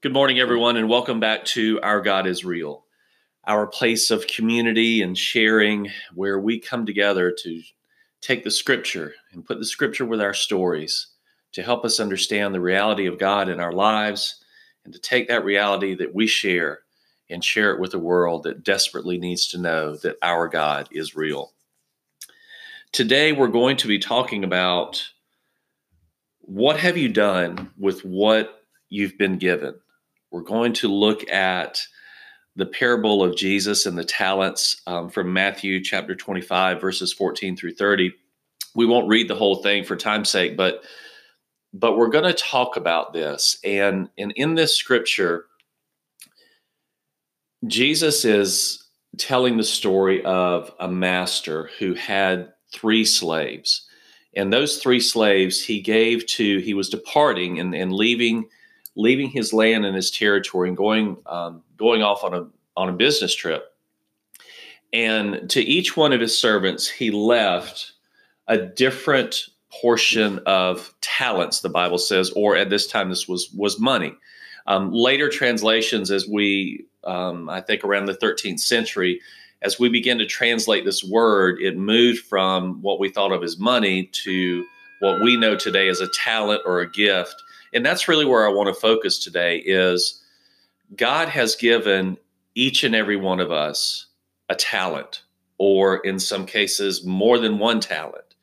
Good morning, everyone, and welcome back to Our God is Real, our place of community and sharing where we come together to take the scripture and put the scripture with our stories to help us understand the reality of God in our lives and to take that reality that we share and share it with a world that desperately needs to know that our God is real. Today, we're going to be talking about what have you done with what you've been given? We're going to look at the parable of Jesus and the talents um, from Matthew chapter 25, verses 14 through 30. We won't read the whole thing for time's sake, but but we're going to talk about this. And, and in this scripture, Jesus is telling the story of a master who had three slaves. And those three slaves he gave to, he was departing and, and leaving leaving his land and his territory and going um, going off on a on a business trip. And to each one of his servants, he left a different portion of talents. The Bible says, or at this time, this was was money. Um, later translations, as we um, I think around the 13th century, as we begin to translate this word, it moved from what we thought of as money to what we know today as a talent or a gift and that's really where I want to focus today is God has given each and every one of us a talent or in some cases more than one talent.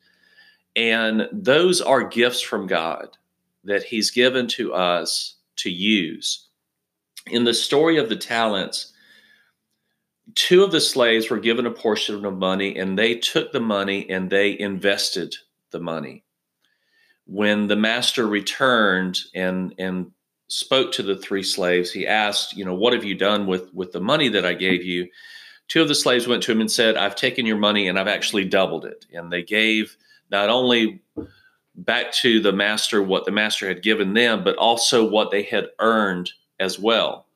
And those are gifts from God that he's given to us to use. In the story of the talents, two of the slaves were given a portion of money and they took the money and they invested the money when the master returned and and spoke to the three slaves, he asked, you know, what have you done with with the money that I gave you? Two of the slaves went to him and said, I've taken your money and I've actually doubled it. And they gave not only back to the master what the master had given them, but also what they had earned as well.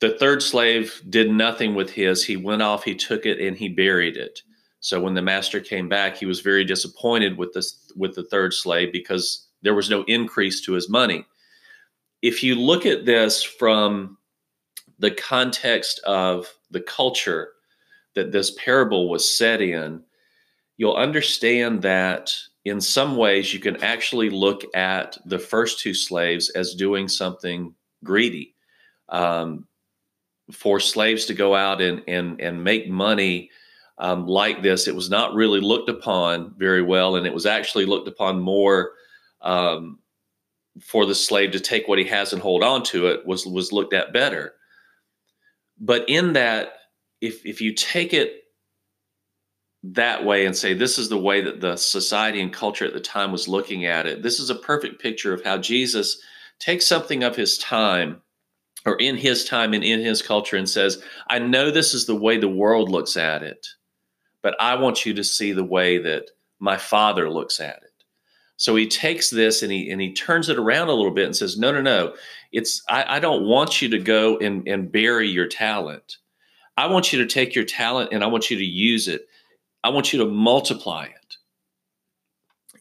The third slave did nothing with his. He went off, he took it, and he buried it. So when the master came back, he was very disappointed with this with the third slave because there was no increase to his money. If you look at this from the context of the culture that this parable was set in, you'll understand that in some ways you can actually look at the first two slaves as doing something greedy. Um, for slaves to go out and and and make money um, like this. It was not really looked upon very well, and it was actually looked upon more um, for the slave to take what he has and hold on to it was was looked at better. But in that, if if you take it that way and say this is the way that the society and culture at the time was looking at it, this is a perfect picture of how Jesus takes something of his time or in his time and in his culture and says, I know this is the way the world looks at it but I want you to see the way that my father looks at it. So he takes this and he and he turns it around a little bit and says, No, no, no. It's I, I don't want you to go and, and bury your talent. I want you to take your talent and I want you to use it. I want you to multiply it.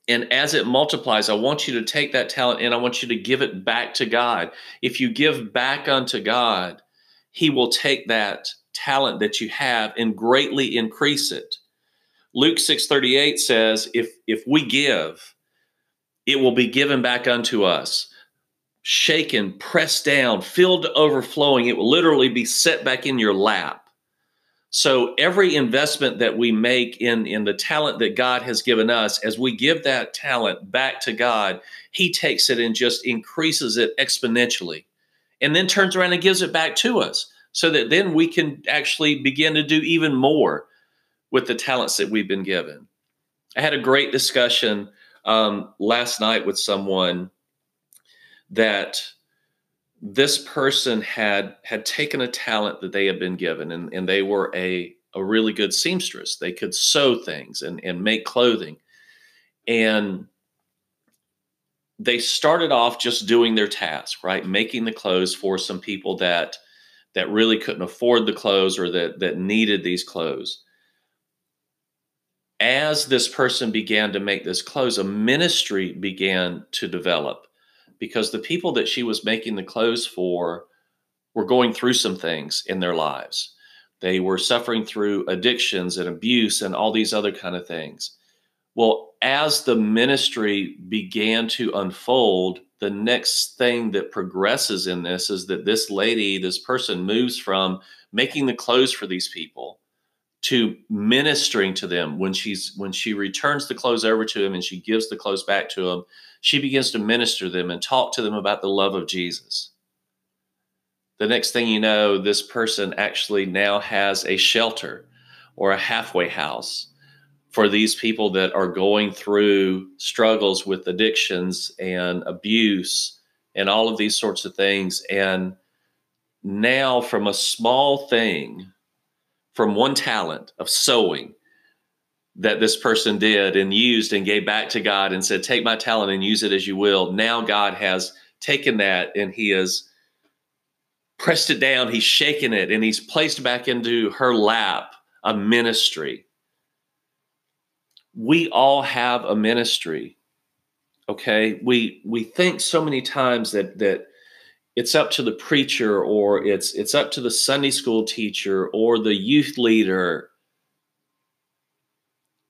And as it multiplies, I want you to take that talent and I want you to give it back to God. If you give back unto God, He will take that talent that you have and greatly increase it. Luke 6:38 says if if we give it will be given back unto us. Shaken pressed down filled to overflowing it will literally be set back in your lap. So every investment that we make in in the talent that God has given us as we give that talent back to God he takes it and just increases it exponentially and then turns around and gives it back to us so that then we can actually begin to do even more with the talents that we've been given. I had a great discussion um, last night with someone that this person had had taken a talent that they had been given and, and they were a, a really good seamstress. They could sew things and, and make clothing. And they started off just doing their task right? Making the clothes for some people that that really couldn't afford the clothes or that that needed these clothes as this person began to make this clothes a ministry began to develop because the people that she was making the clothes for were going through some things in their lives. They were suffering through addictions and abuse and all these other kind of things. Well, as the ministry began to unfold, the next thing that progresses in this is that this lady, this person moves from making the clothes for these people to ministering to them. When she's when she returns the clothes over to him and she gives the clothes back to him she begins to minister to them and talk to them about the love of jesus. The next thing you know this person actually now has a shelter or a halfway house for these people that are going through struggles with addictions and abuse and all of these sorts of things and now from a small thing from one talent of sewing that this person did and used and gave back to God and said, Take my talent and use it as you will. Now God has taken that and He has pressed it down, He's shaken it, and He's placed back into her lap a ministry. We all have a ministry. Okay. We we think so many times that that it's up to the preacher or it's it's up to the Sunday school teacher or the youth leader.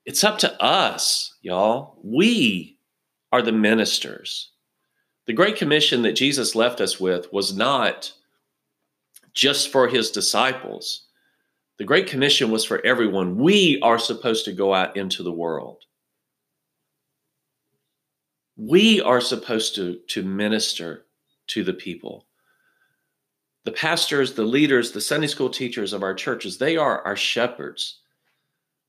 It's up to us, y'all. We are the ministers. The Great Commission that Jesus left us with was not just for his disciples. The Great Commission was for everyone. We are supposed to go out into the world. We are supposed to, to minister to the people. The pastors, the leaders, the Sunday school teachers of our churches, they are our shepherds.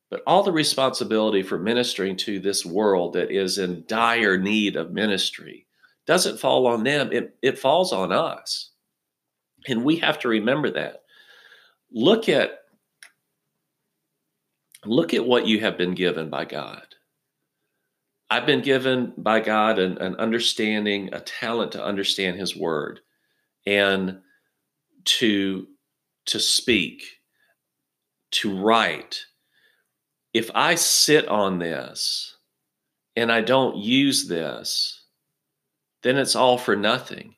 But all the responsibility for ministering to this world that is in dire need of ministry doesn't fall on them, it, it falls on us. And we have to remember that. Look at look at what you have been given by God. I've been given by God an, an understanding, a talent to understand His Word, and to to speak, to write. If I sit on this and I don't use this, then it's all for nothing.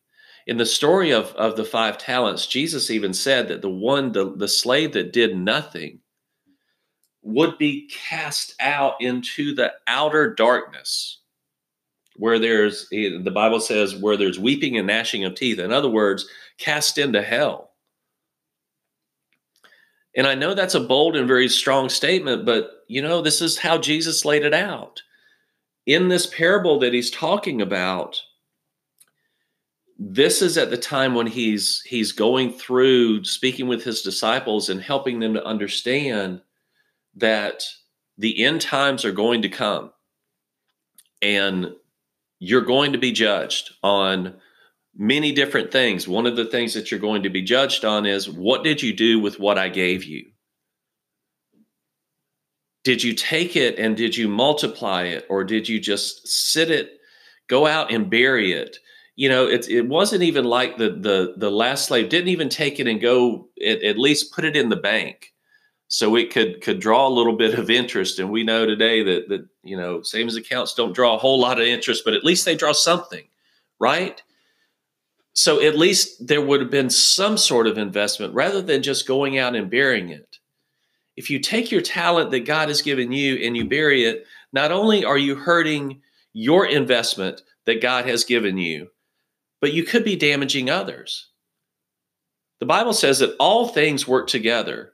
In the story of, of the five talents, Jesus even said that the one, the, the slave that did nothing, would be cast out into the outer darkness where there's eh, the bible says where there's weeping and gnashing of teeth. In other words cast into hell. And i know that's a bold and very strong statement but you know this is how jesus laid it out. In this parable that he's talking about this is at the time when he's he's going through speaking with his disciples and helping them to understand that the end times are going to come and you're going to be judged on many different things. One of the things that you're going to be judged on is what did you do with what I gave you? Did you take it and did you multiply it or did you just sit it, go out and bury it? You know, it, it wasn't even like the, the, the last slave didn't even take it and go at, at least put it in the bank so it could could draw a little bit of interest. And we know today that that you know savings accounts don't draw a whole lot of interest but at least they draw something right? So at least there would have been some sort of investment rather than just going out and burying it. If you take your talent that god has given you and you bury it not only are you hurting your investment that god has given you but you could be damaging others. The bible says that all things work together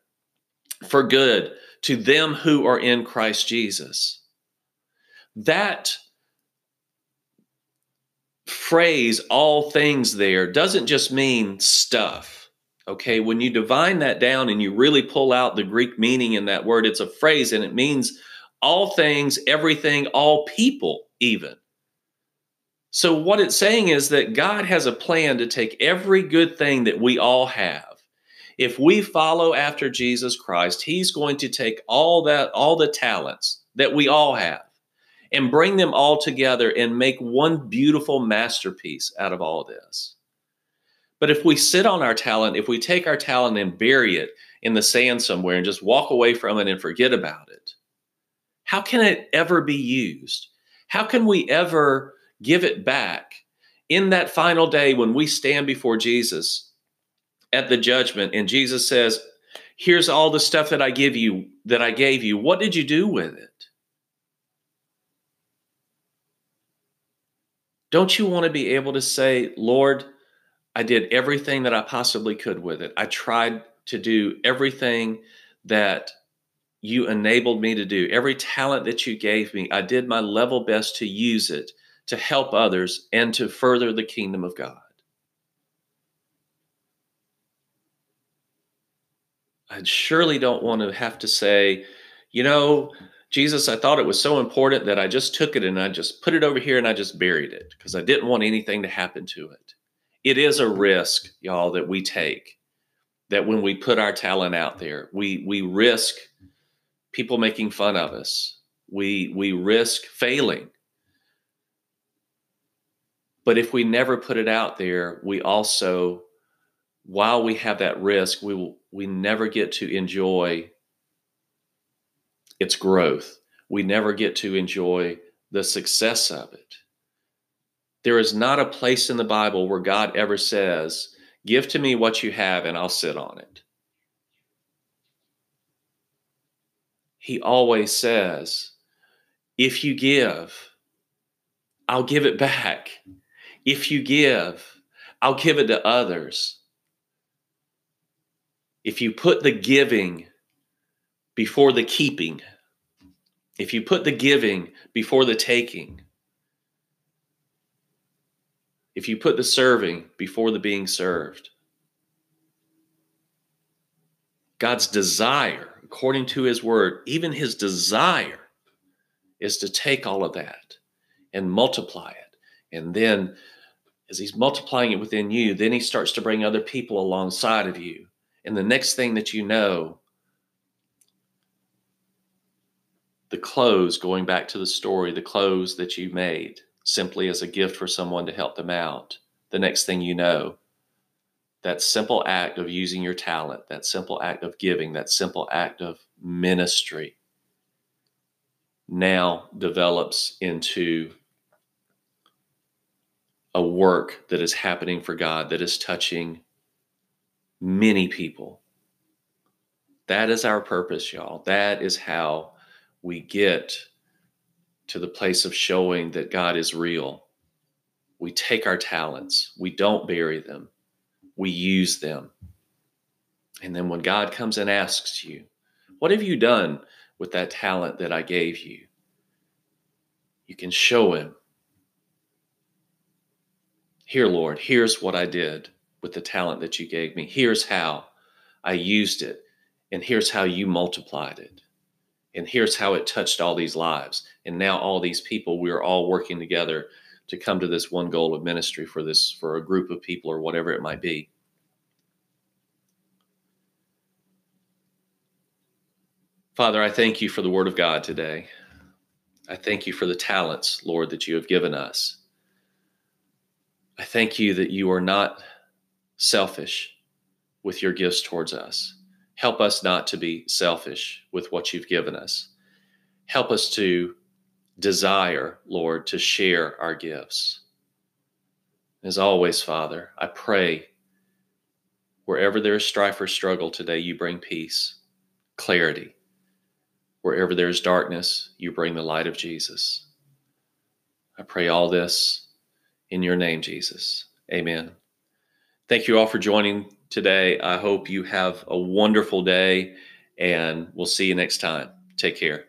for good to them who are in Christ Jesus. That phrase, all things there, doesn't just mean stuff. Okay, when you divine that down and you really pull out the Greek meaning in that word, it's a phrase and it means all things, everything, all people, even. So, what it's saying is that God has a plan to take every good thing that we all have if we follow after Jesus Christ, he's going to take all that all the talents that we all have and bring them all together and make one beautiful masterpiece out of all this. But if we sit on our talent, if we take our talent and bury it in the sand somewhere and just walk away from it and forget about it, how can it ever be used? How can we ever give it back In that final day, when we stand before Jesus at the judgment, and Jesus says, Here's all the stuff that I give you, that I gave you. What did you do with it? Don't you want to be able to say, Lord, I did everything that I possibly could with it. I tried to do everything that you enabled me to do, every talent that you gave me. I did my level best to use it to help others and to further the kingdom of God. I surely don't want to have to say, you know, Jesus, I thought it was so important that I just took it and I just put it over here and I just buried it because I didn't want anything to happen to it. It is a risk, y'all, that we take. That when we put our talent out there, we we risk people making fun of us. We we risk failing. But if we never put it out there, we also while we have that risk, we will we never get to enjoy its growth. We never get to enjoy the success of it. There is not a place in the Bible where God ever says, Give to me what you have and I'll sit on it. He always says, If you give, I'll give it back. If you give, I'll give it to others. If you put the giving before the keeping, if you put the giving before the taking, if you put the serving before the being served, God's desire, according to his word, even his desire is to take all of that and multiply it. And then, as he's multiplying it within you, then he starts to bring other people alongside of you. And the next thing that you know, the clothes, going back to the story, the clothes that you made simply as a gift for someone to help them out. The next thing you know, that simple act of using your talent, that simple act of giving, that simple act of ministry now develops into a work that is happening for God, that is touching many people. That is our purpose, y'all. That is how we get to the place of showing that God is real. We take our talents, we don't bury them, we use them. And then when God comes and asks you, What have you done with that talent that I gave you? You can show Him. Here, Lord, here's what I did with the talent that you gave me. Here's how I used it, and here's how you multiplied it and here's how it touched all these lives. And now all these people we are all working together to come to this one goal of ministry for this for a group of people or whatever it might be. Father i thank you for the word of god today. I thank you for the talents lord that you have given us. I thank you that you are not selfish with your gifts towards us Help us not to be selfish with what you've given us. Help us to desire, Lord, to share our gifts. As always, Father, I pray wherever there is strife or struggle today, you bring peace, clarity. Wherever there is darkness, you bring the light of Jesus. I pray all this in your name, Jesus. Amen. Thank you all for joining today. I hope you have a wonderful day, and we'll see you next time. Take care.